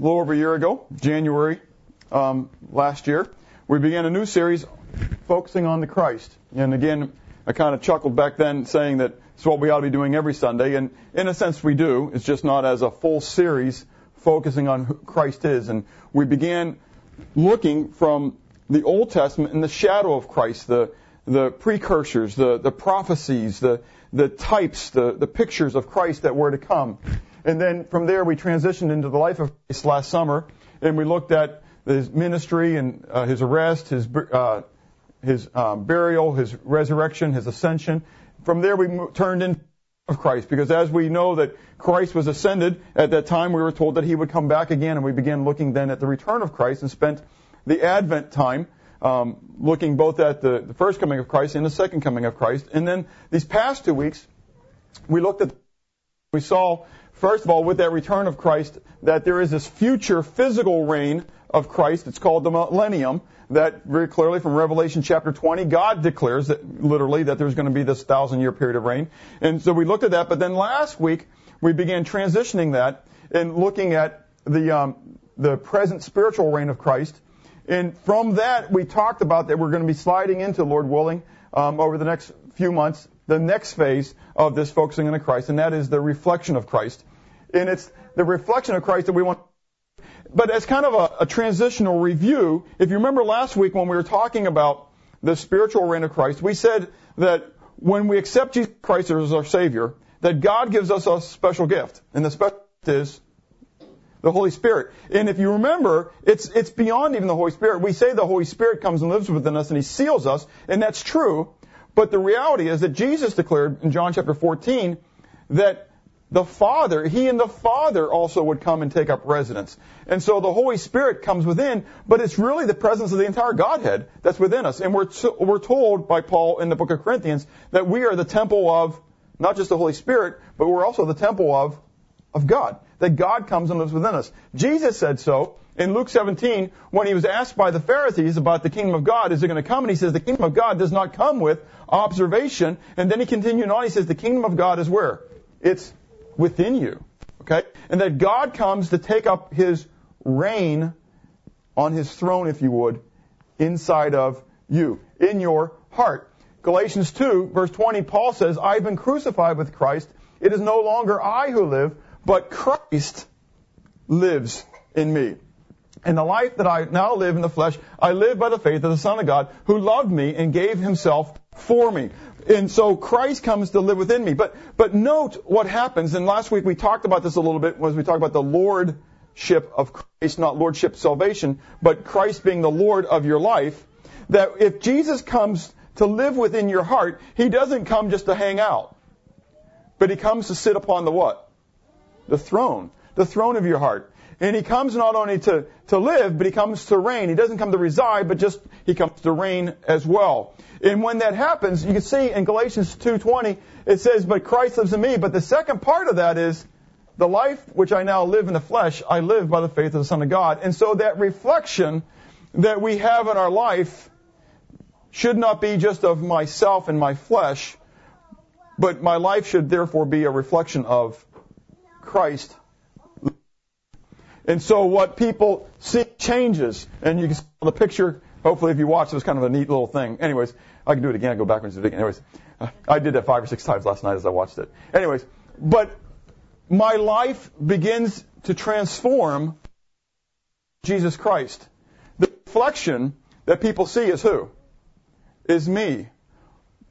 a little over a year ago, January um, last year, we began a new series focusing on the Christ. And again, I kind of chuckled back then saying that it's what we ought to be doing every Sunday. And in a sense, we do. It's just not as a full series focusing on who Christ is. And we began looking from the Old Testament in the shadow of Christ, the, the precursors, the, the prophecies, the, the types, the, the pictures of Christ that were to come. And then from there, we transitioned into the life of Christ last summer, and we looked at his ministry and uh, his arrest, his uh, his um, burial, his resurrection, his ascension. From there, we mo- turned into of Christ, because as we know that Christ was ascended at that time, we were told that he would come back again, and we began looking then at the return of Christ and spent the Advent time um, looking both at the, the first coming of Christ and the second coming of Christ. And then these past two weeks, we looked at, we saw first of all, with that return of Christ, that there is this future physical reign of Christ. It's called the millennium. That very clearly from Revelation chapter 20, God declares that literally that there's going to be this thousand year period of reign. And so we looked at that, but then last week we began transitioning that and looking at the um, the present spiritual reign of Christ. And from that, we talked about that we're going to be sliding into, Lord willing, um, over the next few months, the next phase of this focusing on Christ, and that is the reflection of Christ. And it's the reflection of Christ that we want but as kind of a, a, transitional review, if you remember last week when we were talking about the spiritual reign of Christ, we said that when we accept Jesus Christ as our Savior, that God gives us a special gift. And the special gift is the Holy Spirit. And if you remember, it's, it's beyond even the Holy Spirit. We say the Holy Spirit comes and lives within us and He seals us, and that's true. But the reality is that Jesus declared in John chapter 14 that the Father, He and the Father also would come and take up residence. And so the Holy Spirit comes within, but it's really the presence of the entire Godhead that's within us. And we're, to, we're told by Paul in the book of Corinthians that we are the temple of not just the Holy Spirit, but we're also the temple of, of God. That God comes and lives within us. Jesus said so in Luke 17 when he was asked by the Pharisees about the kingdom of God, is it going to come? And he says, the kingdom of God does not come with observation. And then he continued on, he says, the kingdom of God is where? It's within you. Okay? And that God comes to take up his reign on his throne, if you would, inside of you, in your heart. Galatians 2, verse 20, Paul says, I've been crucified with Christ. It is no longer I who live, but Christ lives in me. And the life that I now live in the flesh, I live by the faith of the Son of God, who loved me and gave himself for me. And so Christ comes to live within me. But, but note what happens, and last week we talked about this a little bit, was we talked about the lordship of Christ, not lordship salvation, but Christ being the Lord of your life, that if Jesus comes to live within your heart, He doesn't come just to hang out. But He comes to sit upon the what? The throne. The throne of your heart. And he comes not only to, to live, but he comes to reign. He doesn't come to reside, but just he comes to reign as well. And when that happens, you can see in Galatians 2.20, it says, but Christ lives in me. But the second part of that is, the life which I now live in the flesh, I live by the faith of the Son of God. And so that reflection that we have in our life should not be just of myself and my flesh, but my life should therefore be a reflection of Christ and so what people see changes. And you can see the picture, hopefully if you watch, it was kind of a neat little thing. Anyways, I can do it again, I go backwards again. Anyways, I did that five or six times last night as I watched it. Anyways, but my life begins to transform Jesus Christ. The reflection that people see is who? Is me.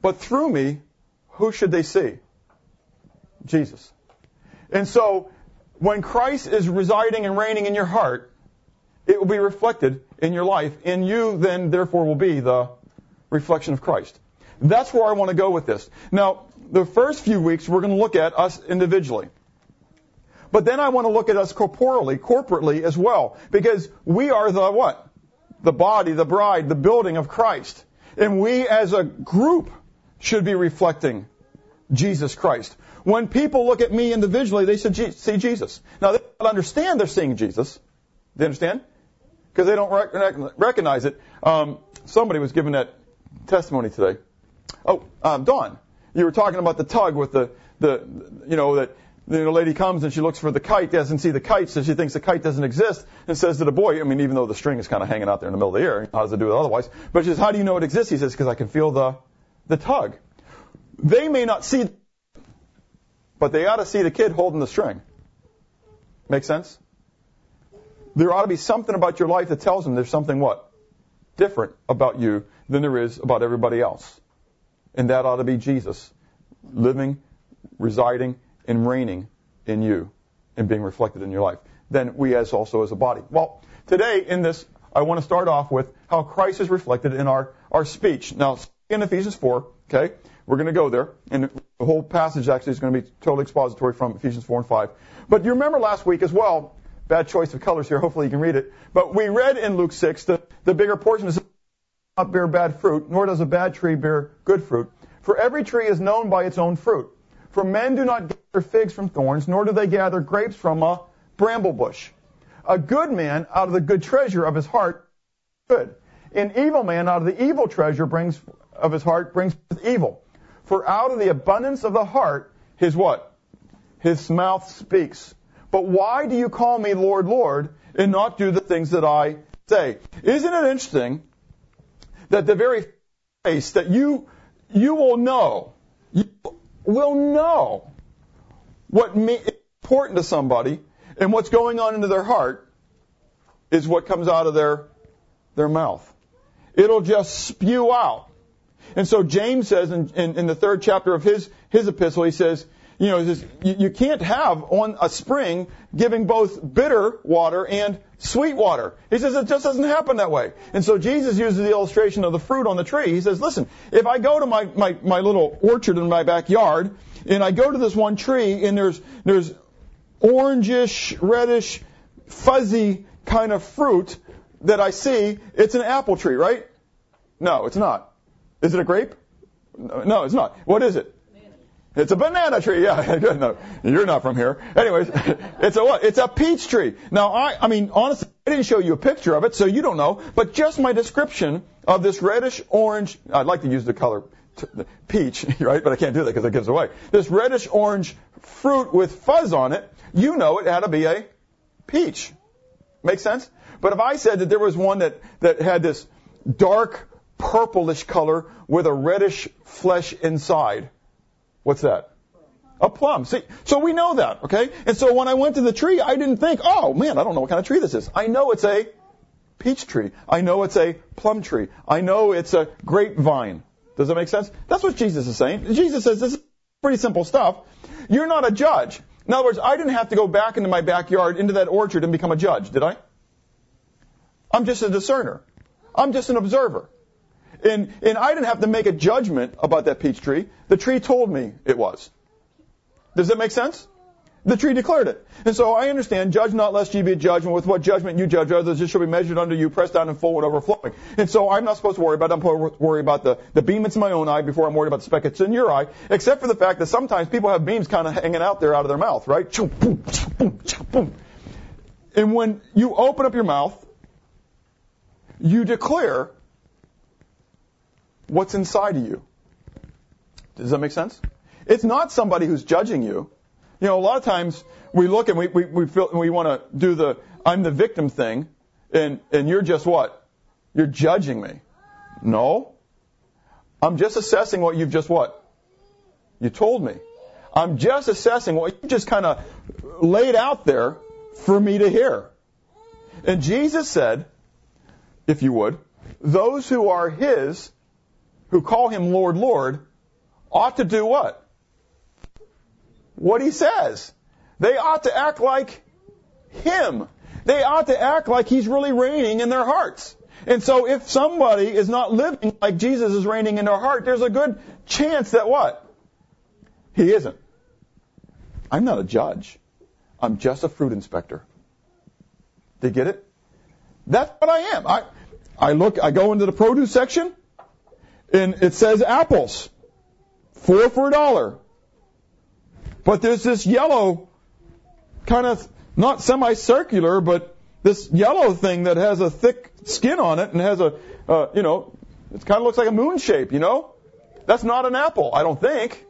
But through me, who should they see? Jesus. And so when Christ is residing and reigning in your heart, it will be reflected in your life. In you, then, therefore, will be the reflection of Christ. That's where I want to go with this. Now, the first few weeks, we're going to look at us individually. But then I want to look at us corporally, corporately as well. Because we are the what? The body, the bride, the building of Christ. And we as a group should be reflecting Jesus Christ. When people look at me individually, they should see Jesus. Now, they don't understand they're seeing Jesus. They understand? Because they don't rec- recognize it. Um, somebody was giving that testimony today. Oh, um, Dawn, you were talking about the tug with the, the, you know, that the lady comes and she looks for the kite, doesn't see the kite, so she thinks the kite doesn't exist, and says to the boy, I mean, even though the string is kind of hanging out there in the middle of the air, how does it do it otherwise? But she says, how do you know it exists? He says, because I can feel the, the tug. They may not see, but they ought to see the kid holding the string. Make sense? There ought to be something about your life that tells them there's something what? Different about you than there is about everybody else. And that ought to be Jesus living, residing, and reigning in you and being reflected in your life. Then we as also as a body. Well, today in this, I want to start off with how Christ is reflected in our, our speech. Now, in Ephesians 4, okay, we're going to go there, and the whole passage actually is going to be totally expository from Ephesians 4 and 5. But you remember last week as well, bad choice of colors here, hopefully you can read it, but we read in Luke 6, the, the bigger portion does not bear bad fruit, nor does a bad tree bear good fruit. For every tree is known by its own fruit. For men do not gather figs from thorns, nor do they gather grapes from a bramble bush. A good man out of the good treasure of his heart good. An evil man out of the evil treasure brings of his heart brings evil. For out of the abundance of the heart, his what? His mouth speaks. But why do you call me Lord, Lord, and not do the things that I say? Isn't it interesting that the very face that you, you will know, you will know what is important to somebody and what's going on into their heart is what comes out of their, their mouth. It'll just spew out. And so James says in, in, in, the third chapter of his, his epistle, he says, you know, says, you, you can't have on a spring giving both bitter water and sweet water. He says it just doesn't happen that way. And so Jesus uses the illustration of the fruit on the tree. He says, listen, if I go to my, my, my little orchard in my backyard and I go to this one tree and there's, there's orangish, reddish, fuzzy kind of fruit that I see, it's an apple tree, right? No, it's not. Is it a grape? No, it's not. What is it? It's a banana tree. Yeah, good. No, you're not from here. Anyways, it's a what? It's a peach tree. Now, I, I mean, honestly, I didn't show you a picture of it, so you don't know. But just my description of this reddish orange, I'd like to use the color peach, right? But I can't do that because it gives away. This reddish orange fruit with fuzz on it, you know it had to be a peach. Make sense? But if I said that there was one that, that had this dark purplish color with a reddish flesh inside. What's that? A plum. See, so we know that, okay? And so when I went to the tree, I didn't think, oh man, I don't know what kind of tree this is. I know it's a peach tree. I know it's a plum tree. I know it's a grapevine. Does that make sense? That's what Jesus is saying. Jesus says this is pretty simple stuff. You're not a judge. In other words, I didn't have to go back into my backyard, into that orchard, and become a judge, did I? I'm just a discerner. I'm just an observer. And, and I didn't have to make a judgment about that peach tree. The tree told me it was. Does that make sense? The tree declared it. And so I understand, judge not lest ye be judged, and with what judgment you judge others, it shall be measured unto you, pressed down and full and overflowing. And so I'm not supposed to worry about it. I'm supposed to worry about the, the beam that's in my own eye before I'm worried about the speck that's in your eye, except for the fact that sometimes people have beams kind of hanging out there out of their mouth, right? And when you open up your mouth, you declare what's inside of you. Does that make sense? It's not somebody who's judging you. You know, a lot of times we look and we, we, we feel we want to do the I'm the victim thing, and, and you're just what? You're judging me. No. I'm just assessing what you've just what? You told me. I'm just assessing what you just kind of laid out there for me to hear. And Jesus said, if you would, those who are His who call him Lord, Lord, ought to do what? What he says. They ought to act like him. They ought to act like he's really reigning in their hearts. And so if somebody is not living like Jesus is reigning in their heart, there's a good chance that what? He isn't. I'm not a judge. I'm just a fruit inspector. They you get it? That's what I am. I, I look, I go into the produce section, and it says apples, four for a dollar. But there's this yellow, kind of not semicircular, but this yellow thing that has a thick skin on it and has a, uh, you know, it kind of looks like a moon shape, you know? That's not an apple, I don't think.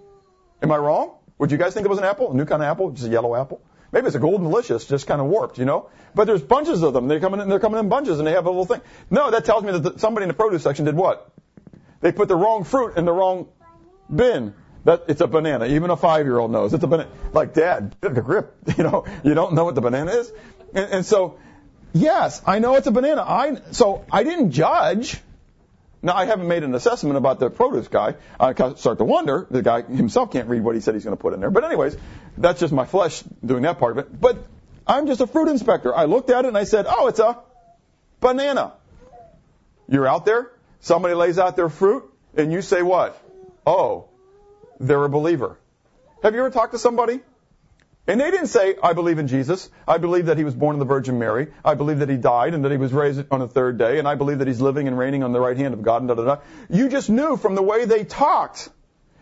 Am I wrong? Would you guys think it was an apple? A new kind of apple? Just a yellow apple? Maybe it's a golden delicious, just kind of warped, you know? But there's bunches of them. They're coming in, they're coming in bunches and they have a little thing. No, that tells me that the, somebody in the produce section did what? They put the wrong fruit in the wrong bin. That it's a banana. Even a five-year-old knows it's a banana. Like, Dad, get a grip. You know, you don't know what the banana is. And, and so, yes, I know it's a banana. I so I didn't judge. Now I haven't made an assessment about the produce guy. I start to wonder. The guy himself can't read what he said he's going to put in there. But anyways, that's just my flesh doing that part of it. But I'm just a fruit inspector. I looked at it and I said, oh, it's a banana. You're out there. Somebody lays out their fruit, and you say what? Oh, they're a believer. Have you ever talked to somebody? And they didn't say, I believe in Jesus. I believe that he was born of the Virgin Mary. I believe that he died and that he was raised on the third day. And I believe that he's living and reigning on the right hand of God and da da da. You just knew from the way they talked.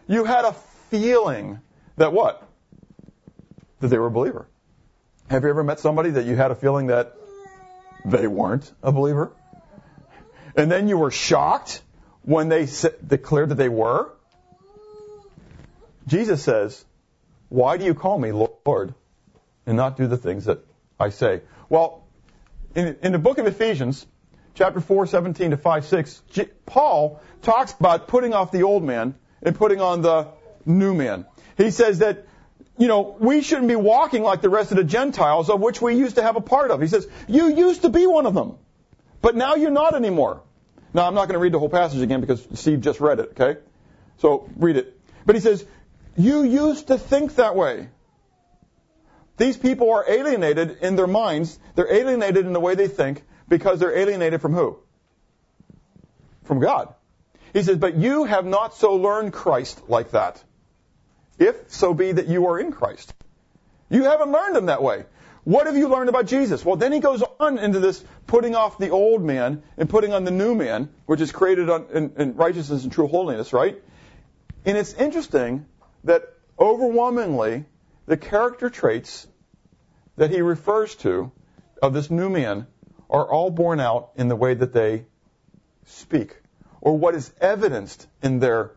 You had a feeling that what? That they were a believer. Have you ever met somebody that you had a feeling that they weren't a believer? And then you were shocked when they declared that they were? Jesus says, Why do you call me Lord and not do the things that I say? Well, in, in the book of Ephesians, chapter 4, 17 to 5, 6, Paul talks about putting off the old man and putting on the new man. He says that, you know, we shouldn't be walking like the rest of the Gentiles of which we used to have a part of. He says, you used to be one of them, but now you're not anymore. Now, I'm not going to read the whole passage again because Steve just read it, okay? So read it. But he says, you used to think that way. These people are alienated in their minds. They're alienated in the way they think because they're alienated from who? From God. He says, but you have not so learned Christ like that. If so be that you are in Christ. You haven't learned him that way. What have you learned about Jesus? Well, then he goes on into this putting off the old man and putting on the new man, which is created on, in, in righteousness and true holiness, right? And it's interesting that overwhelmingly the character traits that he refers to of this new man are all borne out in the way that they speak or what is evidenced in their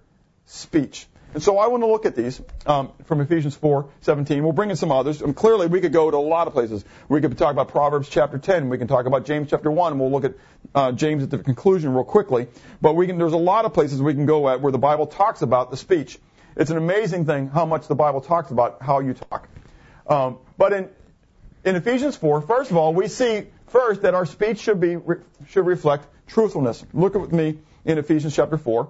speech. And so I want to look at these um, from Ephesians 4, 17. We'll bring in some others. And clearly, we could go to a lot of places. We could talk about Proverbs chapter 10. We can talk about James chapter 1. And we'll look at uh, James at the conclusion real quickly. But we can, there's a lot of places we can go at where the Bible talks about the speech. It's an amazing thing how much the Bible talks about how you talk. Um, but in, in Ephesians 4, first of all, we see first that our speech should be should reflect truthfulness. Look with me in Ephesians chapter 4.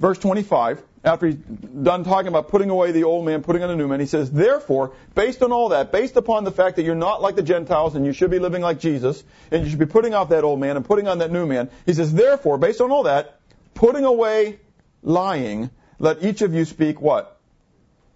Verse 25, after he's done talking about putting away the old man, putting on a new man, he says, Therefore, based on all that, based upon the fact that you're not like the Gentiles and you should be living like Jesus, and you should be putting off that old man and putting on that new man, he says, Therefore, based on all that, putting away lying, let each of you speak what?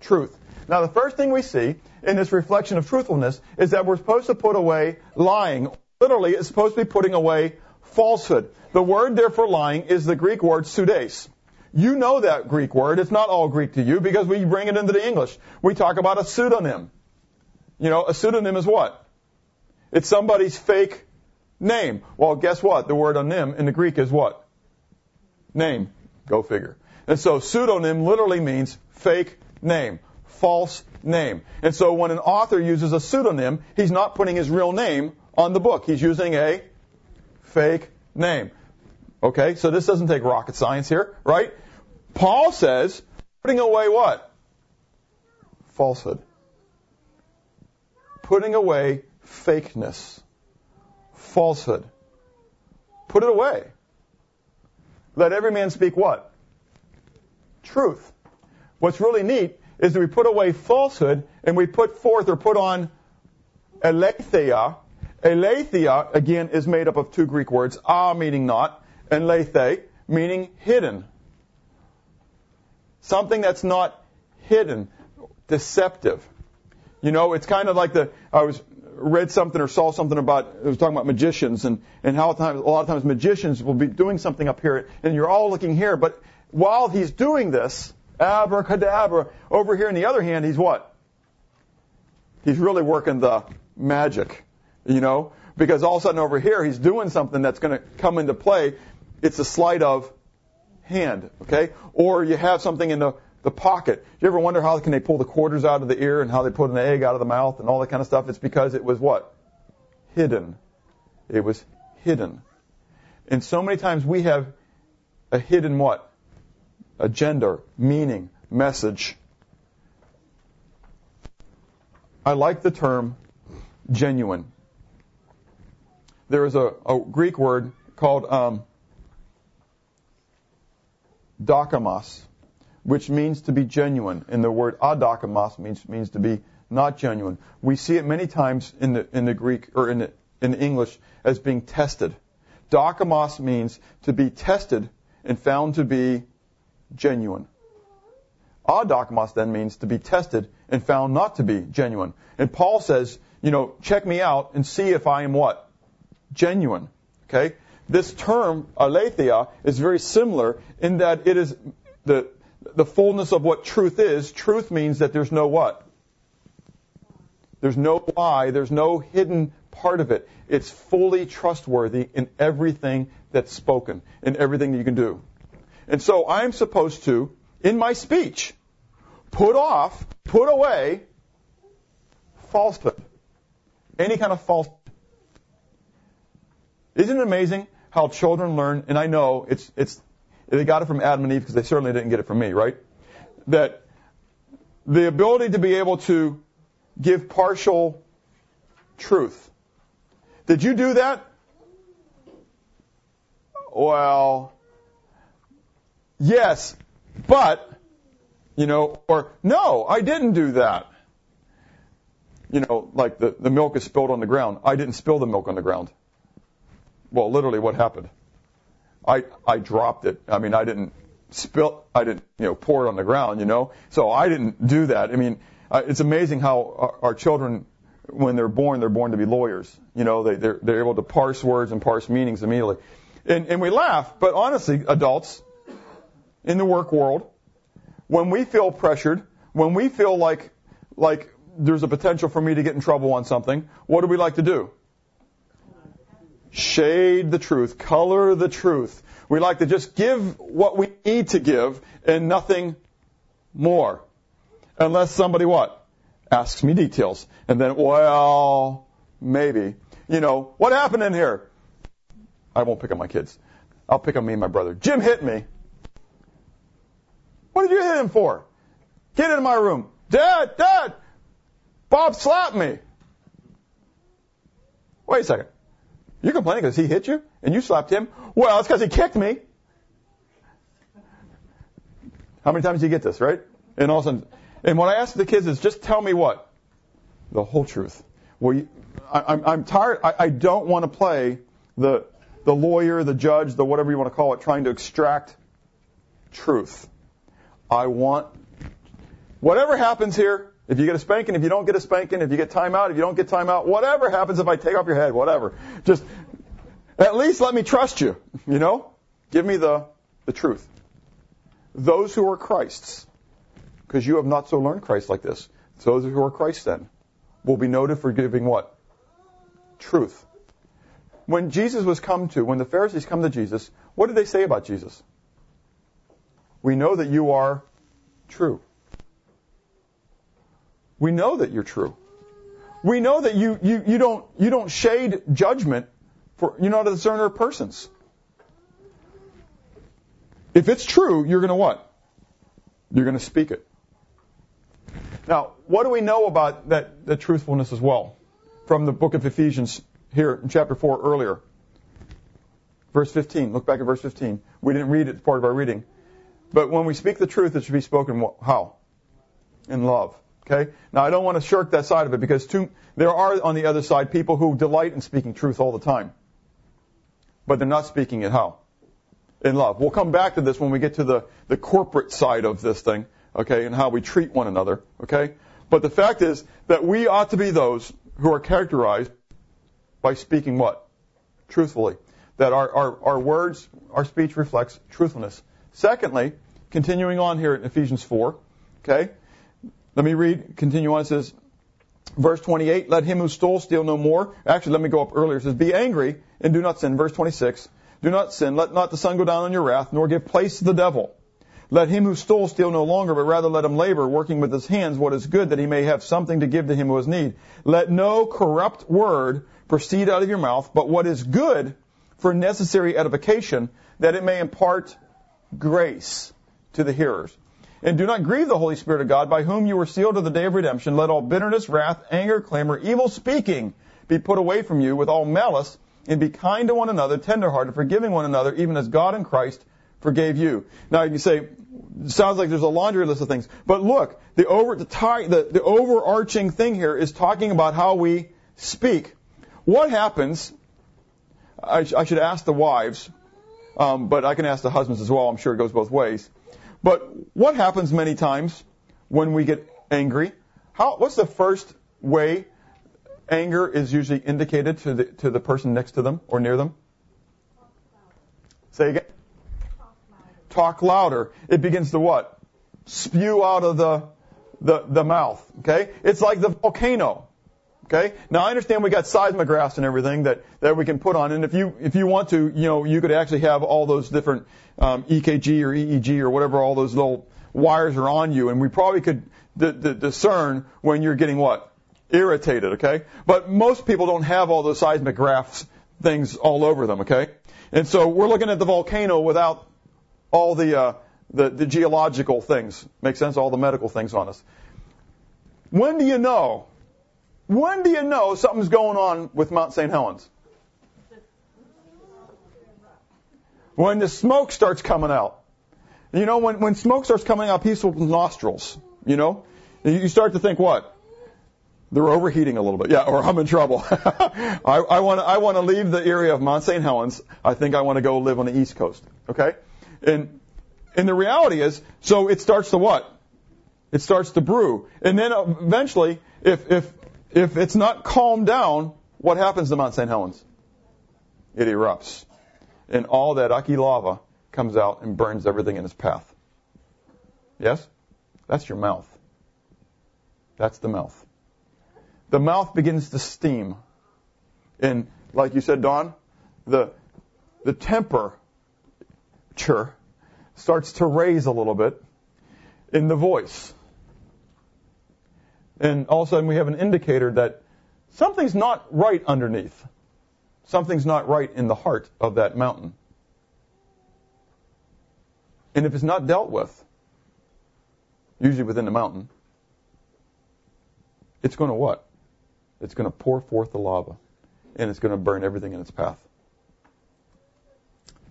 Truth. Now, the first thing we see in this reflection of truthfulness is that we're supposed to put away lying. Literally, it's supposed to be putting away falsehood. The word there for lying is the Greek word pseudes. You know that Greek word. It's not all Greek to you because we bring it into the English. We talk about a pseudonym. You know, a pseudonym is what? It's somebody's fake name. Well, guess what? The word onym in the Greek is what? Name. Go figure. And so pseudonym literally means fake name, false name. And so when an author uses a pseudonym, he's not putting his real name on the book. He's using a fake name. Okay, so this doesn't take rocket science here, right? Paul says, putting away what? Falsehood. Putting away fakeness. Falsehood. Put it away. Let every man speak what? Truth. What's really neat is that we put away falsehood and we put forth or put on aletheia. Aletheia, again, is made up of two Greek words, a meaning not, and lethe, meaning hidden. Something that's not hidden, deceptive. You know, it's kind of like the, I was, read something or saw something about it was talking about magicians and and how times, a lot of times magicians will be doing something up here and you're all looking here, but while he's doing this, abracadabra, over here on the other hand, he's what? He's really working the magic, you know, because all of a sudden over here he's doing something that's going to come into play. It's a sleight of hand, okay? Or you have something in the the pocket. Do you ever wonder how can they pull the quarters out of the ear and how they put an egg out of the mouth and all that kind of stuff? It's because it was what? Hidden. It was hidden. And so many times we have a hidden what? Agenda, meaning, message. I like the term genuine. There is a, a Greek word called um, dokimos, which means to be genuine. And the word adokimos means means to be not genuine. We see it many times in the in the Greek or in the, in the English as being tested. Dokimos means to be tested and found to be genuine. Adokimos then means to be tested and found not to be genuine. And Paul says, you know, check me out and see if I am what? Genuine. Okay? This term, aletheia, is very similar in that it is the, the fullness of what truth is. Truth means that there's no what? There's no lie. There's no hidden part of it. It's fully trustworthy in everything that's spoken, in everything that you can do. And so I'm supposed to, in my speech, put off, put away falsehood. Any kind of falsehood. Isn't it amazing how children learn? And I know it's, it's, they got it from Adam and Eve because they certainly didn't get it from me, right? That the ability to be able to give partial truth. Did you do that? Well, yes, but you know, or no, I didn't do that. You know, like the, the milk is spilled on the ground. I didn't spill the milk on the ground. Well, literally what happened? I, I dropped it. I mean, I didn't spill, I didn't, you know, pour it on the ground, you know? So I didn't do that. I mean, it's amazing how our, our children, when they're born, they're born to be lawyers. You know, they, they're, they're able to parse words and parse meanings immediately. And, and we laugh, but honestly, adults in the work world, when we feel pressured, when we feel like, like there's a potential for me to get in trouble on something, what do we like to do? Shade the truth, color the truth. We like to just give what we need to give and nothing more. Unless somebody what? Asks me details. And then, well, maybe. You know, what happened in here? I won't pick on my kids. I'll pick on me and my brother. Jim hit me. What did you hit him for? Get into my room. Dad, Dad, Bob slapped me. Wait a second. You're complaining because he hit you and you slapped him? Well, it's because he kicked me. How many times do you get this, right? And all of a sudden, and what I ask the kids is just tell me what? The whole truth. Well, you, I, I'm, I'm tired. I, I don't want to play the, the lawyer, the judge, the whatever you want to call it, trying to extract truth. I want whatever happens here. If you get a spanking, if you don't get a spanking, if you get time out, if you don't get time out, whatever happens if I take off your head, whatever. Just at least let me trust you. You know, give me the the truth. Those who are Christ's, because you have not so learned Christ like this. Those who are Christ then will be noted for giving what? Truth. When Jesus was come to, when the Pharisees come to Jesus, what did they say about Jesus? We know that you are true. We know that you're true. We know that you, you, you don't, you don't shade judgment for, you're not a discerner of persons. If it's true, you're going to what? You're going to speak it. Now, what do we know about that, that truthfulness as well? From the book of Ephesians here in chapter 4 earlier. Verse 15. Look back at verse 15. We didn't read it, it's part of our reading. But when we speak the truth, it should be spoken how? In love. Okay? Now, I don't want to shirk that side of it because too, there are on the other side people who delight in speaking truth all the time. But they're not speaking it how? In love. We'll come back to this when we get to the, the corporate side of this thing, okay, and how we treat one another, okay? But the fact is that we ought to be those who are characterized by speaking what? Truthfully. That our, our, our words, our speech reflects truthfulness. Secondly, continuing on here in Ephesians 4, okay? Let me read, continue on. It says, verse 28, let him who stole steal no more. Actually, let me go up earlier. It says, be angry and do not sin. Verse 26, do not sin. Let not the sun go down on your wrath, nor give place to the devil. Let him who stole steal no longer, but rather let him labor, working with his hands what is good, that he may have something to give to him who has need. Let no corrupt word proceed out of your mouth, but what is good for necessary edification, that it may impart grace to the hearers. And do not grieve the Holy Spirit of God, by whom you were sealed to the day of redemption. Let all bitterness, wrath, anger, clamor, evil speaking be put away from you with all malice, and be kind to one another, tenderhearted, forgiving one another, even as God in Christ forgave you. Now you say, sounds like there's a laundry list of things. But look, the over the, tie, the, the overarching thing here is talking about how we speak. What happens? I, I should ask the wives, um, but I can ask the husbands as well. I'm sure it goes both ways. But what happens many times when we get angry? How, what's the first way anger is usually indicated to the to the person next to them or near them? Say again talk louder, it begins to what? Spew out of the, the, the mouth. Okay? It's like the volcano. Okay? Now I understand we got seismographs and everything that, that we can put on, and if you if you want to, you know, you could actually have all those different um, EKG or EEG or whatever, all those little wires are on you, and we probably could d- d- discern when you're getting what irritated. Okay? But most people don't have all those seismographs things all over them. Okay? And so we're looking at the volcano without all the, uh, the, the geological things. Make sense? All the medical things on us. When do you know? When do you know something's going on with Mount St. Helens? When the smoke starts coming out. You know, when, when smoke starts coming out people's nostrils, you know, you start to think what? They're overheating a little bit. Yeah, or I'm in trouble. I, I want to I want to leave the area of Mount St. Helens. I think I want to go live on the East Coast. Okay? And, and the reality is, so it starts to what? It starts to brew. And then eventually, if, if, if it's not calmed down, what happens to Mount St. Helens? It erupts. And all that Aki lava comes out and burns everything in its path. Yes? That's your mouth. That's the mouth. The mouth begins to steam. And like you said, Don, the, the temper starts to raise a little bit in the voice. And all of a sudden we have an indicator that something's not right underneath. Something's not right in the heart of that mountain. And if it's not dealt with, usually within the mountain, it's going to what? It's going to pour forth the lava. And it's going to burn everything in its path.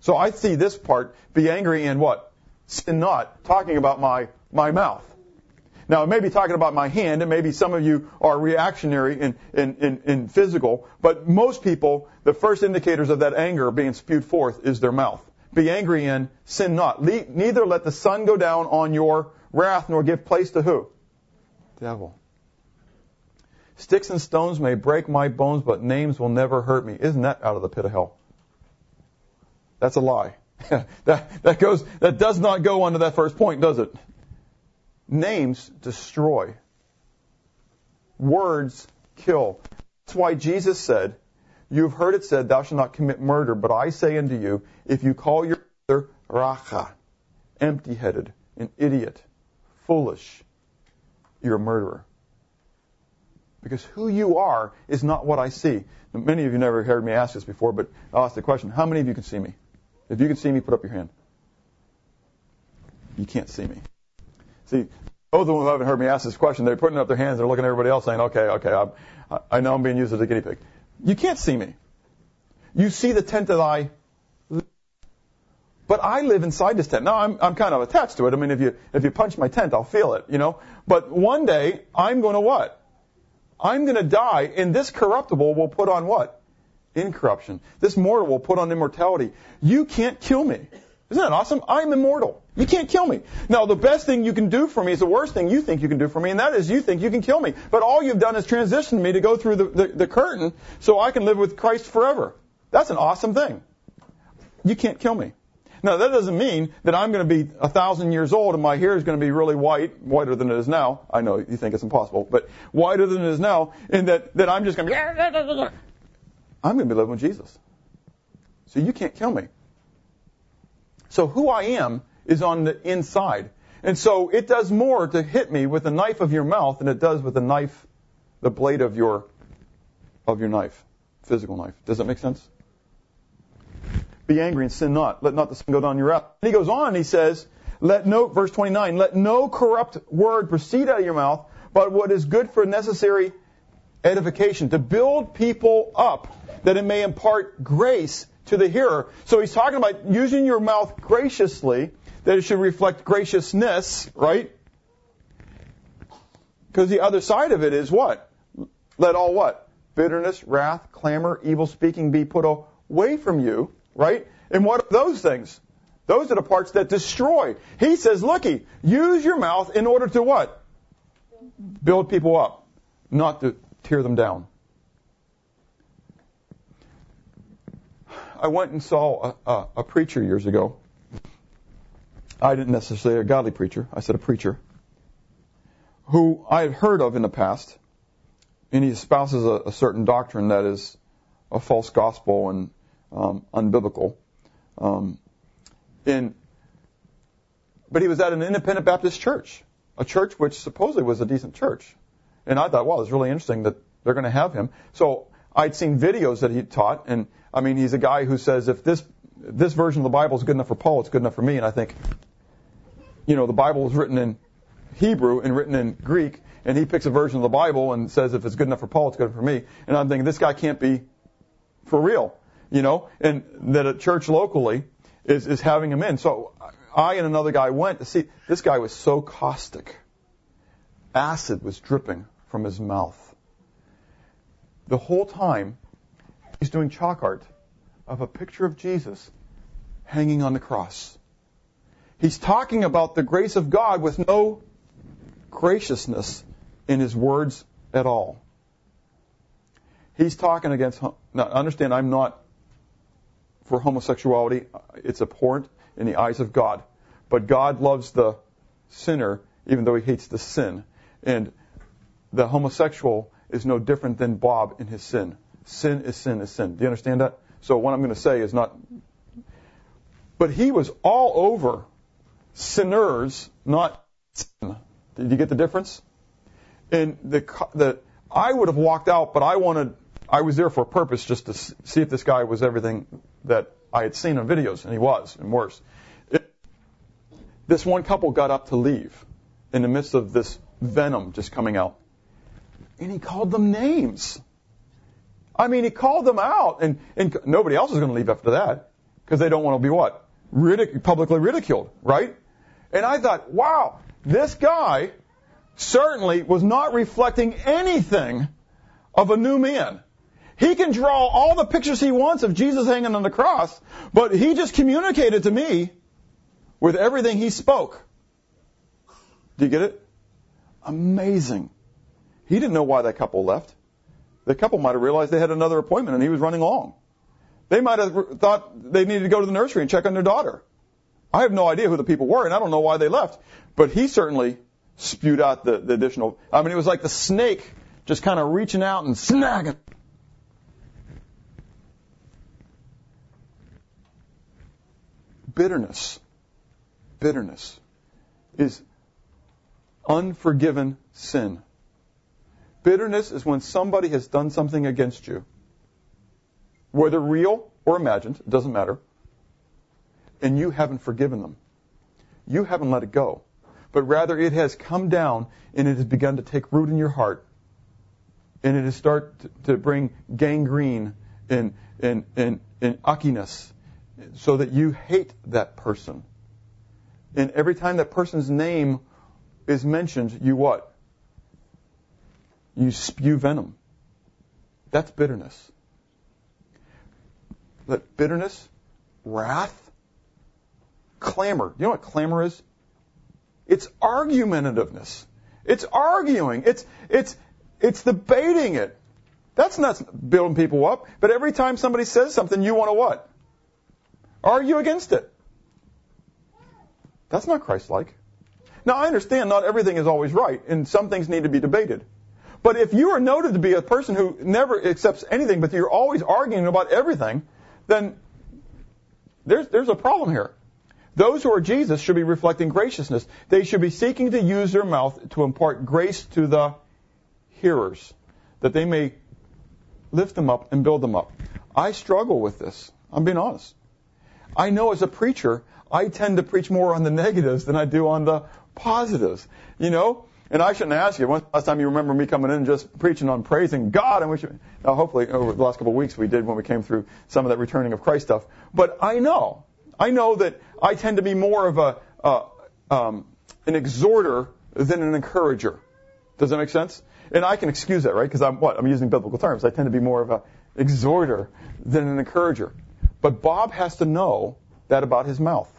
So I see this part, be angry and what? Sin not, talking about my, my mouth. Now, it may be talking about my hand, and maybe some of you are reactionary in, in, in, in physical, but most people, the first indicators of that anger being spewed forth is their mouth. Be angry and sin not. Le- neither let the sun go down on your wrath, nor give place to who? Devil. Sticks and stones may break my bones, but names will never hurt me. Isn't that out of the pit of hell? That's a lie. that, that goes, that does not go under that first point, does it? Names destroy. Words kill. That's why Jesus said, You've heard it said, Thou shalt not commit murder, but I say unto you, if you call your brother racha, empty headed, an idiot, foolish, you're a murderer. Because who you are is not what I see. Many of you never heard me ask this before, but I'll ask the question how many of you can see me? If you can see me, put up your hand. You can't see me. See, those of them haven't heard me ask this question, they're putting up their hands, they're looking at everybody else saying, okay, okay, I'm, I know I'm being used as a guinea pig. You can't see me. You see the tent that I but I live inside this tent. Now I'm, I'm kind of attached to it. I mean, if you, if you punch my tent, I'll feel it, you know. But one day, I'm going to what? I'm going to die, and this corruptible will put on what? incorruption. This mortal will put on immortality. You can't kill me. Isn't that awesome? I'm immortal. You can't kill me. Now, the best thing you can do for me is the worst thing you think you can do for me, and that is you think you can kill me. But all you've done is transition me to go through the, the, the curtain so I can live with Christ forever. That's an awesome thing. You can't kill me. Now, that doesn't mean that I'm going to be a thousand years old and my hair is going to be really white, whiter than it is now. I know you think it's impossible, but whiter than it is now, and that, that I'm just going to be, I'm going to be living with Jesus. So you can't kill me. So who I am is on the inside. And so it does more to hit me with the knife of your mouth than it does with the knife, the blade of your, of your knife, physical knife. Does that make sense? Be angry and sin not. Let not the sin go down your wrath. And he goes on, he says, let no, verse 29, let no corrupt word proceed out of your mouth, but what is good for necessary edification, to build people up, that it may impart grace to the hearer. So he's talking about using your mouth graciously, that it should reflect graciousness, right? Because the other side of it is what? Let all what? Bitterness, wrath, clamor, evil speaking be put away from you, right? And what are those things? Those are the parts that destroy. He says, looky, use your mouth in order to what? Build people up, not to tear them down. I went and saw a, a, a preacher years ago. I didn't necessarily a godly preacher. I said a preacher who I had heard of in the past, and he espouses a, a certain doctrine that is a false gospel and um, unbiblical. Um, in, but he was at an independent Baptist church, a church which supposedly was a decent church. And I thought, wow, it's really interesting that they're going to have him. So I'd seen videos that he taught, and I mean, he's a guy who says if this this version of the Bible is good enough for Paul, it's good enough for me. And I think, you know, the Bible was written in Hebrew and written in Greek, and he picks a version of the Bible and says if it's good enough for Paul, it's good enough for me. And I'm thinking this guy can't be for real, you know, and that a church locally is, is having him in. So I and another guy went to see. This guy was so caustic. Acid was dripping from his mouth. The whole time, he's doing chalk art of a picture of Jesus hanging on the cross. He's talking about the grace of God with no graciousness in his words at all. He's talking against, now understand I'm not for homosexuality. It's abhorrent in the eyes of God. But God loves the sinner even though he hates the sin. And the homosexual is no different than Bob in his sin. Sin is sin is sin. Do you understand that? So what I'm going to say is not. But he was all over sinners, not sin. Did you get the difference? And the the I would have walked out, but I wanted. I was there for a purpose, just to see if this guy was everything that I had seen on videos, and he was, and worse. It, this one couple got up to leave in the midst of this venom just coming out. And he called them names. I mean, he called them out, and, and nobody else is going to leave after that because they don't want to be what? Ridic- publicly ridiculed, right? And I thought, wow, this guy certainly was not reflecting anything of a new man. He can draw all the pictures he wants of Jesus hanging on the cross, but he just communicated to me with everything he spoke. Do you get it? Amazing. He didn't know why that couple left. The couple might have realized they had another appointment and he was running long. They might have thought they needed to go to the nursery and check on their daughter. I have no idea who the people were and I don't know why they left. But he certainly spewed out the, the additional. I mean, it was like the snake just kind of reaching out and snagging. bitterness, bitterness is unforgiven sin. Bitterness is when somebody has done something against you, whether real or imagined, it doesn't matter, and you haven't forgiven them. You haven't let it go, but rather it has come down and it has begun to take root in your heart, and it has started to bring gangrene and, and, and, and uckiness so that you hate that person. And every time that person's name is mentioned, you what? You spew venom. That's bitterness. Let bitterness, wrath, clamor. You know what clamor is? It's argumentativeness. It's arguing. It's it's it's debating it. That's not building people up. But every time somebody says something, you want to what? Argue against it. That's not Christ-like. Now, I understand not everything is always right, and some things need to be debated. But if you are noted to be a person who never accepts anything, but you're always arguing about everything, then there's, there's a problem here. Those who are Jesus should be reflecting graciousness. They should be seeking to use their mouth to impart grace to the hearers, that they may lift them up and build them up. I struggle with this. I'm being honest. I know as a preacher, I tend to preach more on the negatives than I do on the positives. You know? And I shouldn't ask you. When's the last time you remember me coming in and just preaching on praising God? And we should, now hopefully over the last couple of weeks we did when we came through some of that returning of Christ stuff. But I know, I know that I tend to be more of a, uh, um, an exhorter than an encourager. Does that make sense? And I can excuse that, right? Because I'm what? I'm using biblical terms. I tend to be more of an exhorter than an encourager. But Bob has to know that about his mouth.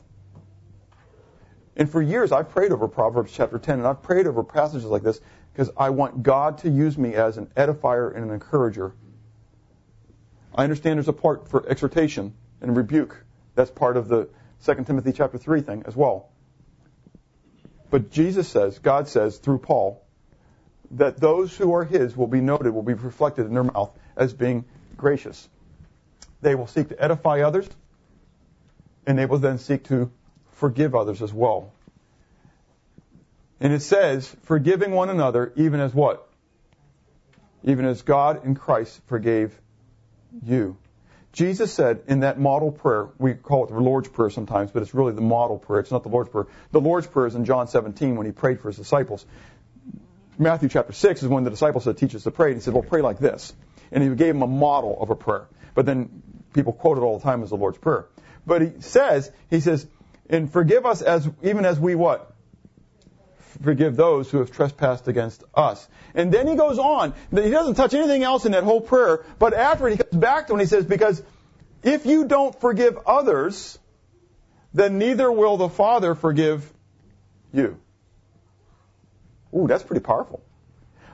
And for years, I've prayed over Proverbs chapter 10, and I've prayed over passages like this because I want God to use me as an edifier and an encourager. I understand there's a part for exhortation and rebuke. That's part of the 2 Timothy chapter 3 thing as well. But Jesus says, God says through Paul, that those who are His will be noted, will be reflected in their mouth as being gracious. They will seek to edify others, and they will then seek to forgive others as well. And it says, forgiving one another, even as what? Even as God in Christ forgave you. Jesus said in that model prayer, we call it the Lord's Prayer sometimes, but it's really the model prayer. It's not the Lord's Prayer. The Lord's Prayer is in John 17 when he prayed for his disciples. Matthew chapter 6 is when the disciples said, teach us to pray. And he said, well, pray like this. And he gave them a model of a prayer. But then people quote it all the time as the Lord's Prayer. But he says, he says, and forgive us as even as we what? Forgive those who have trespassed against us. And then he goes on. He doesn't touch anything else in that whole prayer, but after he comes back to it, he says, because if you don't forgive others, then neither will the Father forgive you. Ooh, that's pretty powerful.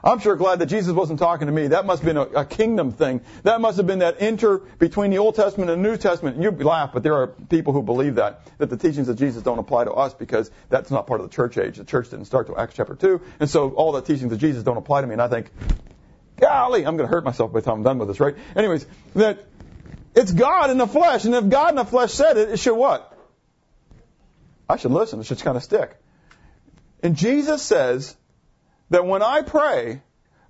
I'm sure glad that Jesus wasn't talking to me. That must have been a, a, kingdom thing. That must have been that inter between the Old Testament and the New Testament. You laugh, but there are people who believe that, that the teachings of Jesus don't apply to us because that's not part of the church age. The church didn't start till Acts chapter 2. And so all the teachings of Jesus don't apply to me. And I think, golly, I'm going to hurt myself by the time I'm done with this, right? Anyways, that it's God in the flesh. And if God in the flesh said it, it should what? I should listen. It should kind of stick. And Jesus says, that when I pray,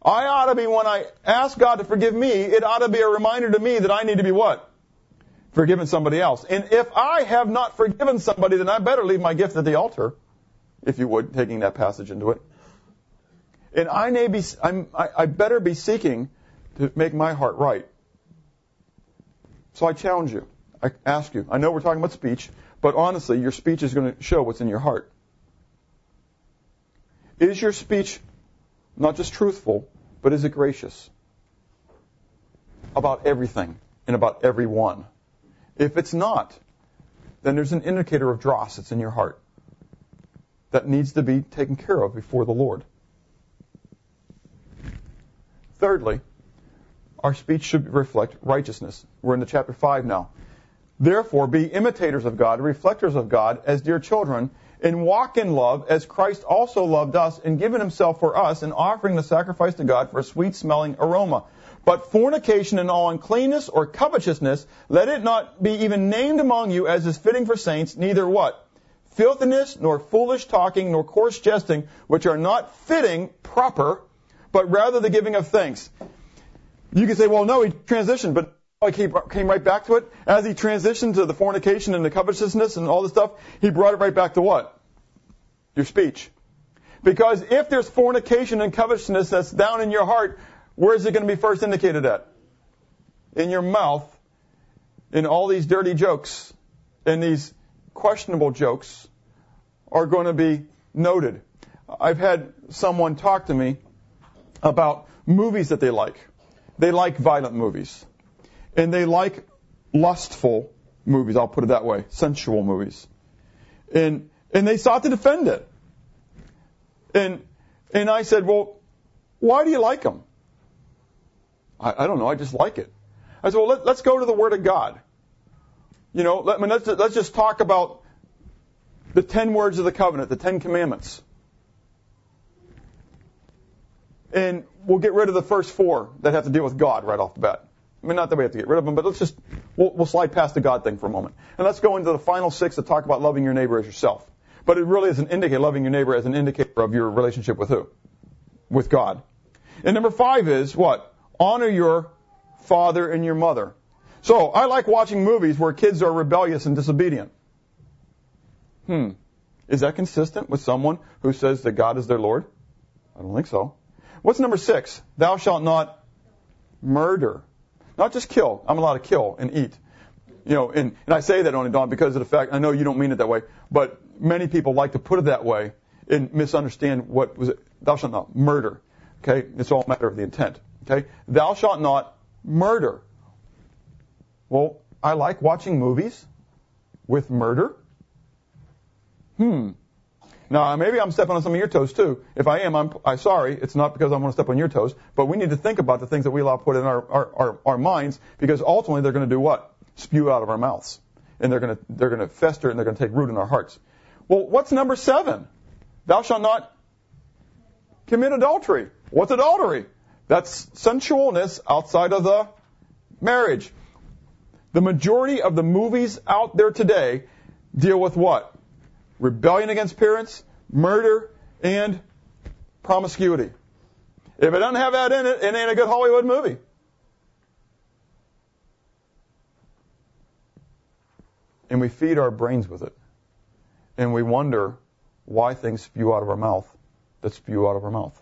I ought to be, when I ask God to forgive me, it ought to be a reminder to me that I need to be what? Forgiving somebody else. And if I have not forgiven somebody, then I better leave my gift at the altar, if you would, taking that passage into it. And I may be, I'm, I, I better be seeking to make my heart right. So I challenge you. I ask you. I know we're talking about speech, but honestly, your speech is going to show what's in your heart. Is your speech not just truthful, but is it gracious? About everything and about everyone. If it's not, then there's an indicator of dross that's in your heart that needs to be taken care of before the Lord. Thirdly, our speech should reflect righteousness. We're in the chapter 5 now. Therefore, be imitators of God, reflectors of God, as dear children, and walk in love as Christ also loved us and given himself for us and offering the sacrifice to God for a sweet smelling aroma. But fornication and all uncleanness or covetousness, let it not be even named among you as is fitting for saints, neither what? Filthiness, nor foolish talking, nor coarse jesting, which are not fitting, proper, but rather the giving of thanks. You can say, well, no, he transitioned, but he came right back to it. As he transitioned to the fornication and the covetousness and all this stuff, he brought it right back to what? Your speech. Because if there's fornication and covetousness that's down in your heart, where is it going to be first indicated at? In your mouth, in all these dirty jokes, and these questionable jokes are going to be noted. I've had someone talk to me about movies that they like. They like violent movies and they like lustful movies. I'll put it that way, sensual movies, and and they sought to defend it. And and I said, well, why do you like them? I, I don't know. I just like it. I said, well, let, us go to the Word of God. You know, let, I mean, let's let's just talk about the ten words of the covenant, the Ten Commandments. And we'll get rid of the first four that have to deal with God right off the bat I mean, not that we have to get rid of them, but let's just, we'll, we'll slide past the God thing for a moment. And let's go into the final six that talk about loving your neighbor as yourself. But it really is an indicator, loving your neighbor as an indicator of your relationship with who? With God. And number five is what? Honor your father and your mother. So I like watching movies where kids are rebellious and disobedient. Hmm. Is that consistent with someone who says that God is their Lord? I don't think so. What's number six? Thou shalt not murder. Not just kill. I'm allowed to kill and eat. You know, and, and I say that only, Don, because of the fact, I know you don't mean it that way, but many people like to put it that way and misunderstand what was it. Thou shalt not murder. Okay? It's all a matter of the intent. Okay? Thou shalt not murder. Well, I like watching movies with murder. Hmm. Now, maybe I'm stepping on some of your toes too. If I am, I'm, I'm sorry. It's not because I want to step on your toes, but we need to think about the things that we allow put in our, our, our, our minds because ultimately they're going to do what? Spew out of our mouths. And they're going to, they're going to fester and they're going to take root in our hearts. Well, what's number seven? Thou shalt not commit adultery. What's adultery? That's sensualness outside of the marriage. The majority of the movies out there today deal with what? Rebellion against parents, murder, and promiscuity. If it doesn't have that in it, it ain't a good Hollywood movie. And we feed our brains with it. And we wonder why things spew out of our mouth that spew out of our mouth.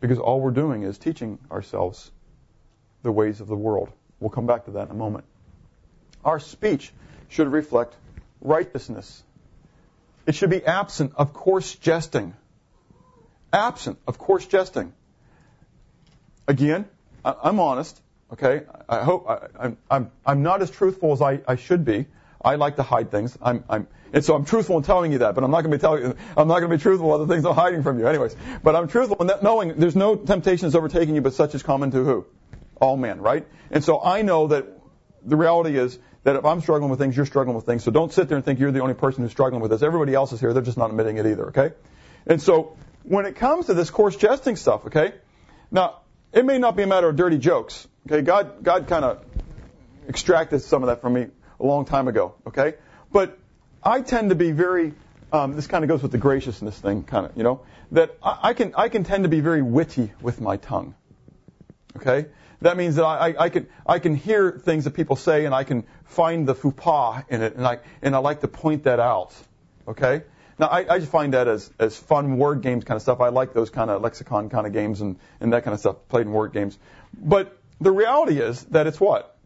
Because all we're doing is teaching ourselves the ways of the world. We'll come back to that in a moment. Our speech should reflect righteousness. It should be absent of coarse jesting. Absent of coarse jesting. Again, I, am honest. Okay, I hope I, am I'm I'm not as truthful as I, I should be. I like to hide things. I'm I'm and so I'm truthful in telling you that, but I'm not going to be telling you. I'm not going to be truthful about the things I'm hiding from you, anyways. But I'm truthful in that knowing there's no temptation is overtaking you, but such is common to who? All men, right? And so I know that the reality is that if I'm struggling with things, you're struggling with things. So don't sit there and think you're the only person who's struggling with this. Everybody else is here. They're just not admitting it either, okay? And so when it comes to this coarse jesting stuff, okay? Now, it may not be a matter of dirty jokes, okay? God, God kind of extracted some of that from me a long time ago, okay? But I tend to be very, um, this kind of goes with the graciousness thing, kind of, you know, that I, I can, I can tend to be very witty with my tongue, okay? That means that I, I, I, can I can hear things that people say and I can find the faux in it and I and I like to point that out. Okay? Now I, I just find that as as fun word games kind of stuff. I like those kind of lexicon kind of games and, and that kind of stuff played in word games. But the reality is that it's what?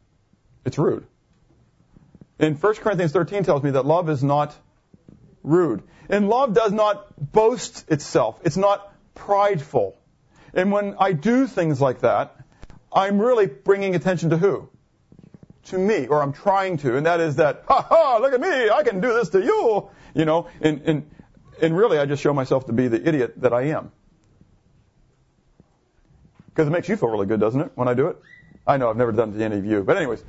It's rude. And 1 Corinthians 13 tells me that love is not rude. And love does not boast itself. It's not prideful. And when I do things like that, I'm really bringing attention to who? To me, or I'm trying to, and that is that, ha ha, look at me, I can do this to you, you know, and, and, and really I just show myself to be the idiot that I am. Because it makes you feel really good, doesn't it, when I do it? I know I've never done it to any of you, but anyways.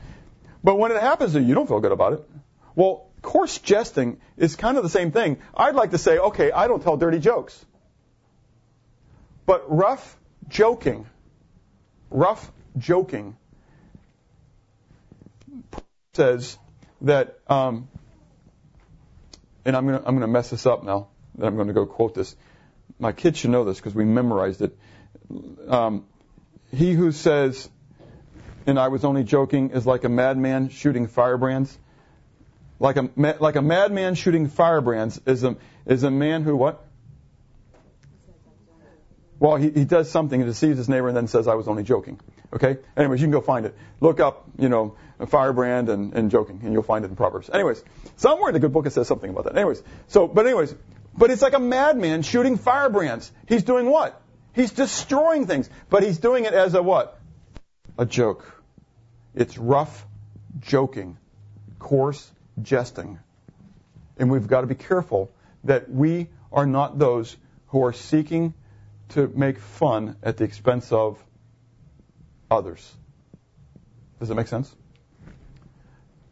But when it happens to you, you don't feel good about it. Well, coarse jesting is kind of the same thing. I'd like to say, okay, I don't tell dirty jokes. But rough joking rough joking says that, um, and I'm I'm gonna mess this up now. That I'm going to go quote this. My kids should know this because we memorized it. Um, he who says, and I was only joking, is like a madman shooting firebrands. Like a like a madman shooting firebrands is a is a man who what? Well, he, he does something and deceives his neighbor and then says, I was only joking. Okay? Anyways, you can go find it. Look up, you know, firebrand and, and joking, and you'll find it in Proverbs. Anyways, somewhere in the good book it says something about that. Anyways, so, but anyways, but it's like a madman shooting firebrands. He's doing what? He's destroying things, but he's doing it as a what? A joke. It's rough joking, coarse jesting. And we've got to be careful that we are not those who are seeking to make fun at the expense of others. Does that make sense?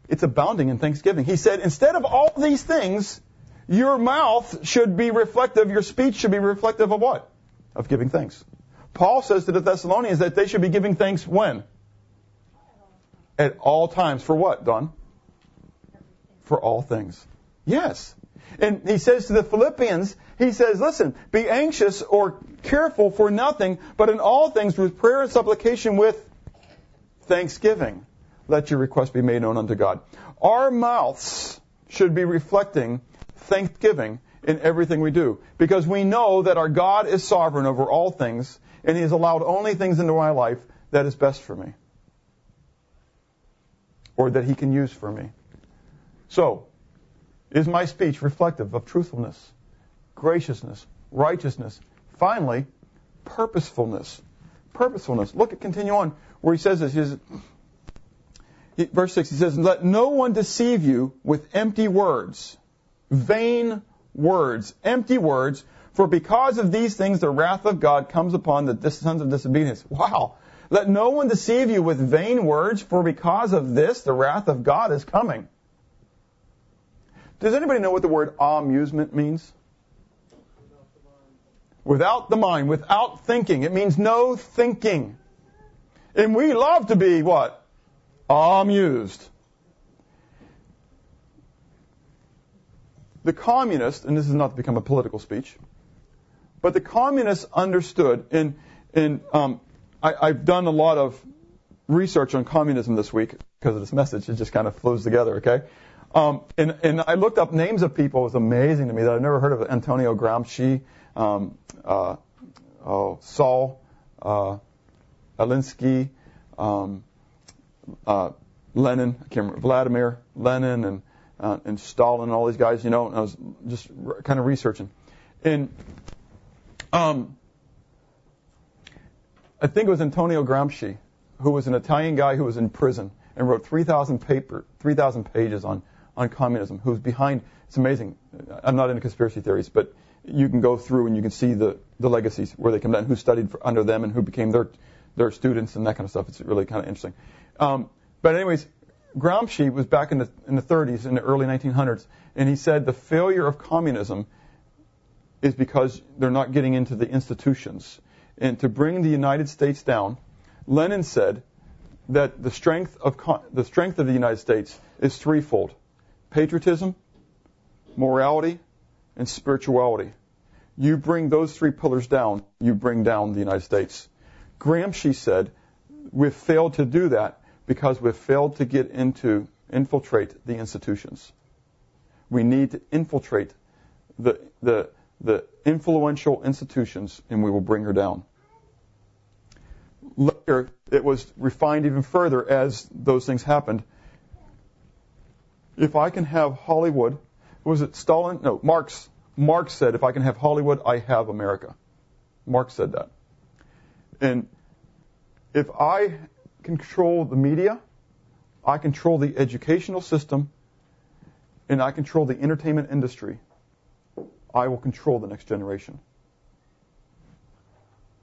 It's abounding in thanksgiving. He said, instead of all these things, your mouth should be reflective, your speech should be reflective of what? Of giving thanks. Paul says to the Thessalonians that they should be giving thanks when? At all times. For what, Don? For all things. Yes. And he says to the Philippians, he says, listen, be anxious or careful for nothing, but in all things with prayer and supplication with thanksgiving. Let your request be made known unto God. Our mouths should be reflecting thanksgiving in everything we do. Because we know that our God is sovereign over all things, and He has allowed only things into my life that is best for me. Or that He can use for me. So, is my speech reflective of truthfulness, graciousness, righteousness? Finally, purposefulness. Purposefulness. Look at continue on where he says this. He says, verse 6, he says, Let no one deceive you with empty words, vain words, empty words, for because of these things the wrath of God comes upon the sons of disobedience. Wow. Let no one deceive you with vain words, for because of this the wrath of God is coming. Does anybody know what the word amusement means? Without the mind, without thinking. It means no thinking. And we love to be what? Amused. The communists, and this is not to become a political speech, but the communists understood, and, and um, I, have done a lot of research on communism this week because of this message. It just kind of flows together, okay? Um, and, and I looked up names of people. It was amazing to me that I've never heard of Antonio Gramsci, um, uh, oh, Saul uh, Alinsky, um, uh, Lenin, I can't remember, Vladimir Lenin, and uh, and Stalin, and all these guys. You know, and I was just re- kind of researching, and um, I think it was Antonio Gramsci, who was an Italian guy who was in prison and wrote 3,000 paper, 3,000 pages on on communism, who's behind. It's amazing. I'm not into conspiracy theories, but you can go through and you can see the, the legacies where they come down, who studied for, under them and who became their their students and that kind of stuff. It's really kind of interesting. Um, but anyways, Gramsci was back in the in the 30s, in the early 1900s, and he said the failure of communism is because they're not getting into the institutions. And to bring the United States down, Lenin said that the strength of the strength of the United States is threefold patriotism, morality, and spirituality. You bring those three pillars down, you bring down the United States. Gramsci said, we've failed to do that because we've failed to get into, infiltrate the institutions. We need to infiltrate the, the, the influential institutions and we will bring her down. Later, it was refined even further as those things happened if I can have Hollywood, was it Stalin? No, Marx. Marx said, if I can have Hollywood, I have America. Marx said that. And if I control the media, I control the educational system, and I control the entertainment industry, I will control the next generation.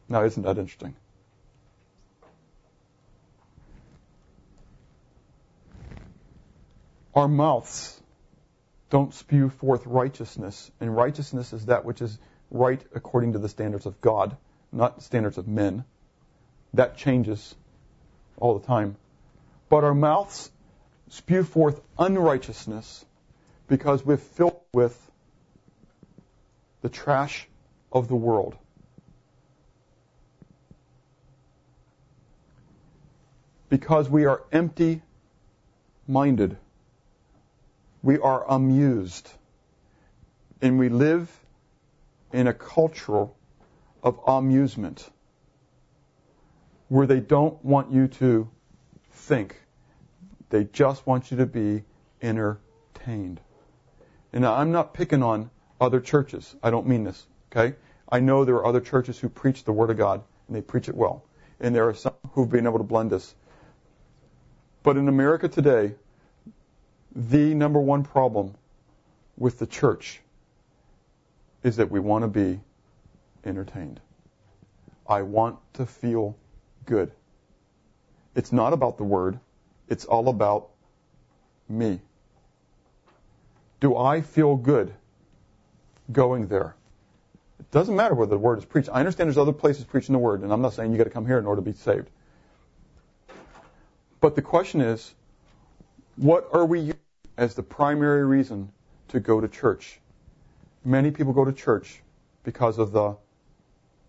Now, isn't that interesting? Our mouths don't spew forth righteousness, and righteousness is that which is right according to the standards of God, not standards of men. That changes all the time. But our mouths spew forth unrighteousness because we're filled with the trash of the world. Because we are empty minded we are amused. And we live in a culture of amusement where they don't want you to think. They just want you to be entertained. And I'm not picking on other churches. I don't mean this, okay? I know there are other churches who preach the Word of God, and they preach it well. And there are some who've been able to blend this. But in America today, the number one problem with the church is that we want to be entertained. I want to feel good. It's not about the word, it's all about me. Do I feel good going there? It doesn't matter whether the word is preached. I understand there's other places preaching the word, and I'm not saying you got to come here in order to be saved. But the question is, what are we as the primary reason to go to church? Many people go to church because of the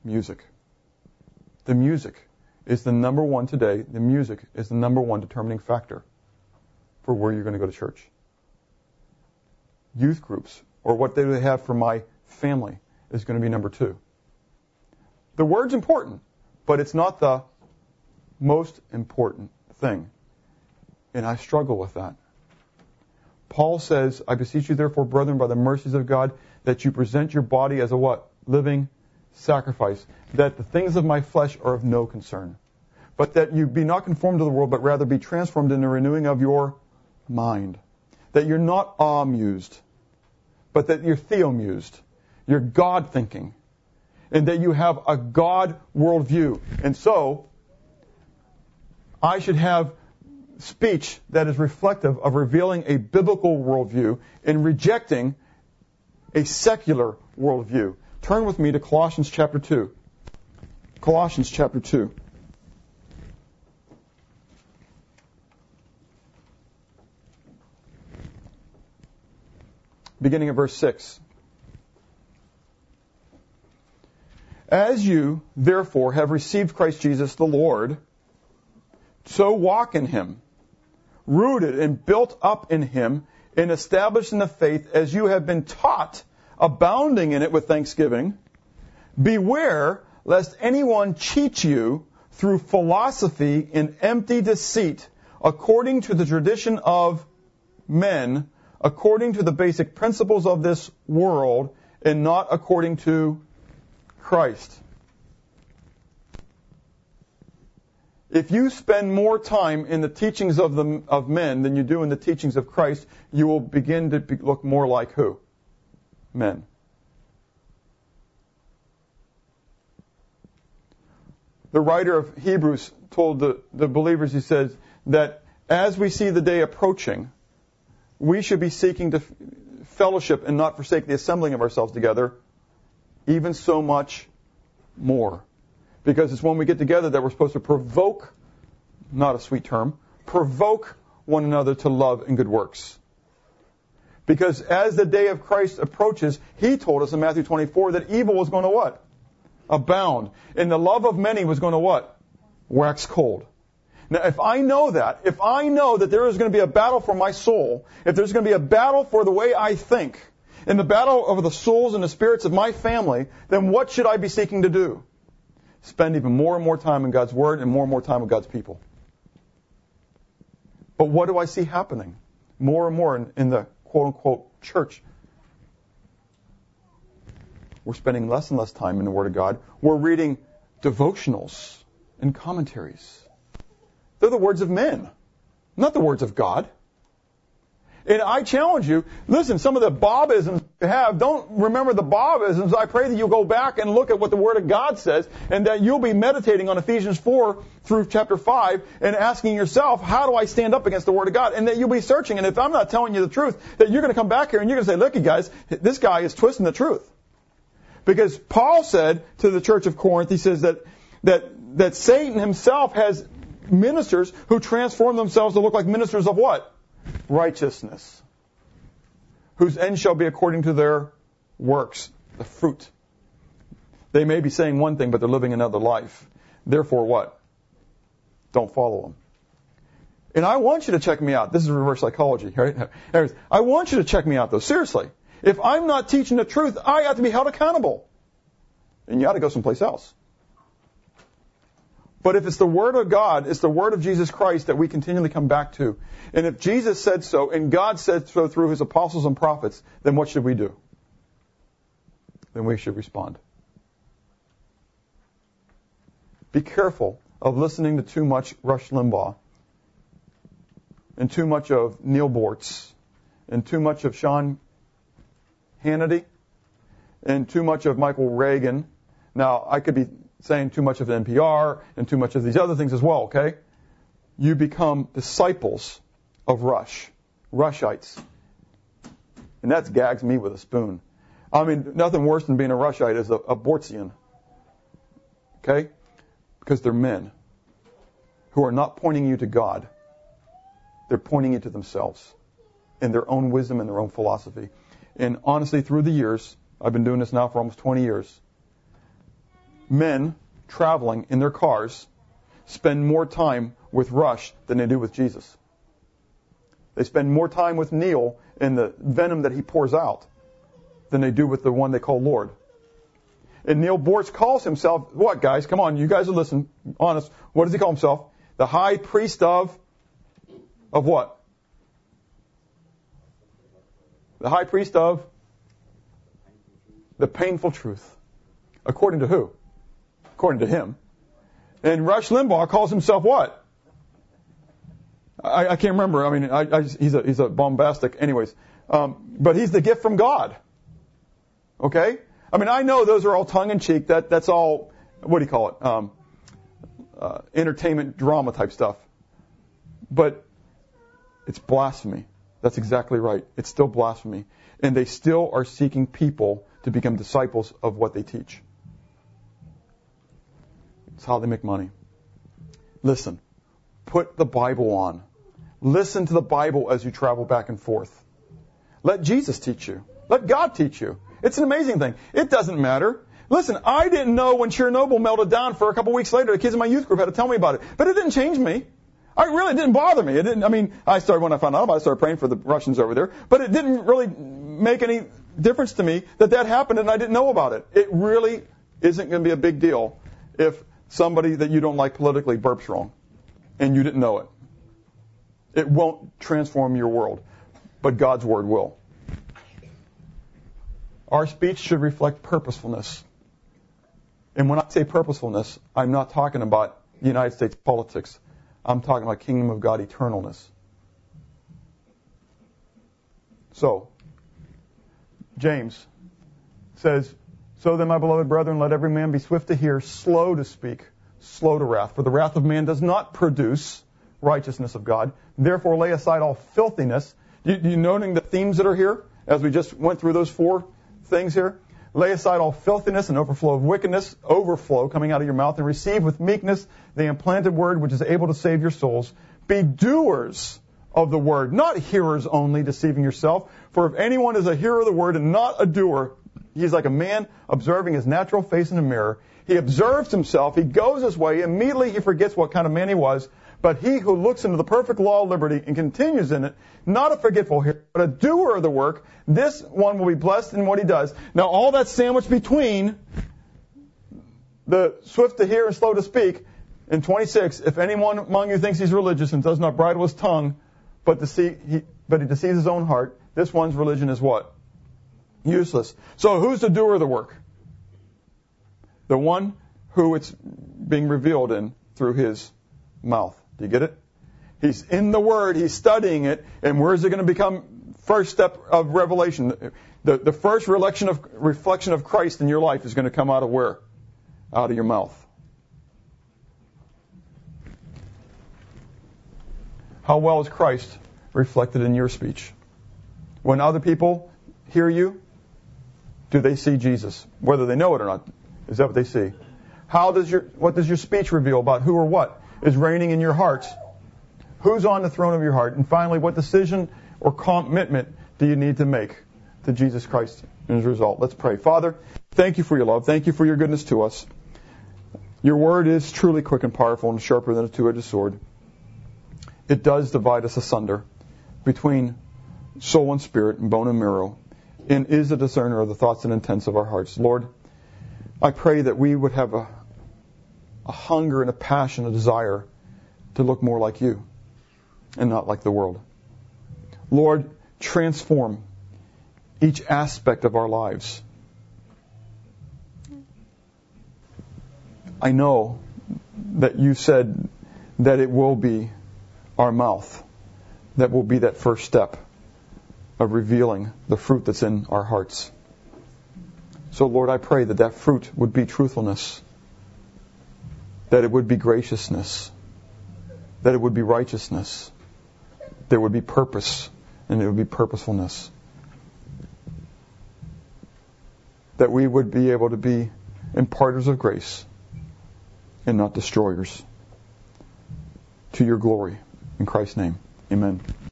music. The music is the number one today. The music is the number one determining factor for where you're going to go to church. Youth groups, or what they have for my family, is going to be number two. The word's important, but it's not the most important thing. And I struggle with that. Paul says, I beseech you therefore, brethren, by the mercies of God, that you present your body as a what? Living sacrifice. That the things of my flesh are of no concern. But that you be not conformed to the world, but rather be transformed in the renewing of your mind. That you're not amused, but that you're theomused. You're God thinking. And that you have a God worldview. And so, I should have speech that is reflective of revealing a biblical worldview and rejecting a secular worldview. Turn with me to Colossians chapter 2. Colossians chapter 2. Beginning at verse 6. As you, therefore, have received Christ Jesus the Lord, so walk in him rooted and built up in him and established in the faith as you have been taught, abounding in it with thanksgiving. Beware lest anyone cheat you through philosophy and empty deceit, according to the tradition of men, according to the basic principles of this world, and not according to Christ. If you spend more time in the teachings of, the, of men than you do in the teachings of Christ, you will begin to be, look more like who? Men. The writer of Hebrews told the, the believers, he says, that as we see the day approaching, we should be seeking to fellowship and not forsake the assembling of ourselves together, even so much more. Because it's when we get together that we're supposed to provoke, not a sweet term, provoke one another to love and good works. Because as the day of Christ approaches, He told us in Matthew 24 that evil was going to what? Abound. And the love of many was going to what? Wax cold. Now, if I know that, if I know that there is going to be a battle for my soul, if there's going to be a battle for the way I think, in the battle over the souls and the spirits of my family, then what should I be seeking to do? Spend even more and more time in God's Word and more and more time with God's people. But what do I see happening? More and more in, in the quote unquote church. We're spending less and less time in the Word of God. We're reading devotionals and commentaries. They're the words of men, not the words of God. And I challenge you, listen, some of the Bobisms you have, don't remember the Bobisms. I pray that you'll go back and look at what the Word of God says and that you'll be meditating on Ephesians 4 through chapter 5 and asking yourself, how do I stand up against the Word of God? And that you'll be searching. And if I'm not telling you the truth, that you're going to come back here and you're going to say, look, you guys, this guy is twisting the truth. Because Paul said to the church of Corinth, he says that, that, that Satan himself has ministers who transform themselves to look like ministers of what? Righteousness, whose end shall be according to their works, the fruit. They may be saying one thing, but they're living another life. Therefore, what? Don't follow them. And I want you to check me out. This is reverse psychology, right? I want you to check me out, though. Seriously. If I'm not teaching the truth, I have to be held accountable. And you ought to go someplace else. But if it's the Word of God, it's the Word of Jesus Christ that we continually come back to. And if Jesus said so, and God said so through His apostles and prophets, then what should we do? Then we should respond. Be careful of listening to too much Rush Limbaugh, and too much of Neil Boortz, and too much of Sean Hannity, and too much of Michael Reagan. Now, I could be saying too much of NPR and too much of these other things as well, okay? You become disciples of Rush, Rushites. And that gags me with a spoon. I mean, nothing worse than being a Rushite is a abortion. Okay? Because they're men who are not pointing you to God. They're pointing you to themselves in their own wisdom and their own philosophy. And honestly, through the years, I've been doing this now for almost 20 years, men traveling in their cars spend more time with Rush than they do with Jesus. They spend more time with Neil and the venom that he pours out than they do with the one they call Lord. And Neil Boortz calls himself, what guys? Come on, you guys are listening, honest. What does he call himself? The high priest of, of what? The high priest of the painful truth. According to who? According to him. And Rush Limbaugh calls himself what? I, I can't remember. I mean, I, I, he's a he's a bombastic. Anyways, um, but he's the gift from God. Okay. I mean, I know those are all tongue in cheek. That that's all. What do you call it? Um, uh, entertainment drama type stuff. But it's blasphemy. That's exactly right. It's still blasphemy. And they still are seeking people to become disciples of what they teach. It's how they make money. Listen, put the Bible on. Listen to the Bible as you travel back and forth. Let Jesus teach you. Let God teach you. It's an amazing thing. It doesn't matter. Listen, I didn't know when Chernobyl melted down for a couple weeks later. The kids in my youth group had to tell me about it. But it didn't change me. I really didn't bother me. It didn't, I mean, I started when I found out about it, I started praying for the Russians over there. But it didn't really make any difference to me that that happened and I didn't know about it. It really isn't going to be a big deal if somebody that you don't like politically burps wrong and you didn't know it. It won't transform your world, but God's word will. Our speech should reflect purposefulness. And when I say purposefulness, I'm not talking about United States politics. I'm talking about kingdom of God eternalness. So, James says, So then, my beloved brethren, let every man be swift to hear, slow to speak, slow to wrath. For the wrath of man does not produce righteousness of God. Therefore, lay aside all filthiness. You, you noting the themes that are here as we just went through those four things here? Lay aside all filthiness and overflow of wickedness, overflow coming out of your mouth, and receive with meekness the implanted word which is able to save your souls. Be doers of the word, not hearers only, deceiving yourself. For if anyone is a hearer of the word and not a doer, he is like a man observing his natural face in a mirror. He observes himself, he goes his way, immediately he forgets what kind of man he was. But he who looks into the perfect law of liberty and continues in it, not a forgetful hearer, but a doer of the work, this one will be blessed in what he does. Now, all that sandwiched between the swift to hear and slow to speak, in 26, if anyone among you thinks he's religious and does not bridle his tongue, but, deceive, he, but he deceives his own heart, this one's religion is what? Useless. So who's the doer of the work? The one who it's being revealed in through his mouth. Do you get it? He's in the Word, he's studying it, and where is it going to become first step of revelation? The, the first reflection of, reflection of Christ in your life is going to come out of where? Out of your mouth. How well is Christ reflected in your speech? When other people hear you, do they see Jesus? Whether they know it or not. Is that what they see? How does your, what does your speech reveal about who or what? is reigning in your hearts. Who's on the throne of your heart? And finally, what decision or commitment do you need to make to Jesus Christ as a result? Let's pray. Father, thank you for your love. Thank you for your goodness to us. Your word is truly quick and powerful and sharper than a two-edged sword. It does divide us asunder between soul and spirit and bone and marrow and is a discerner of the thoughts and intents of our hearts. Lord, I pray that we would have a a hunger and a passion, a desire to look more like you and not like the world. Lord, transform each aspect of our lives. I know that you said that it will be our mouth that will be that first step of revealing the fruit that's in our hearts. So, Lord, I pray that that fruit would be truthfulness that it would be graciousness, that it would be righteousness, there would be purpose, and it would be purposefulness. that we would be able to be imparters of grace and not destroyers. To your glory. In Christ's name, amen.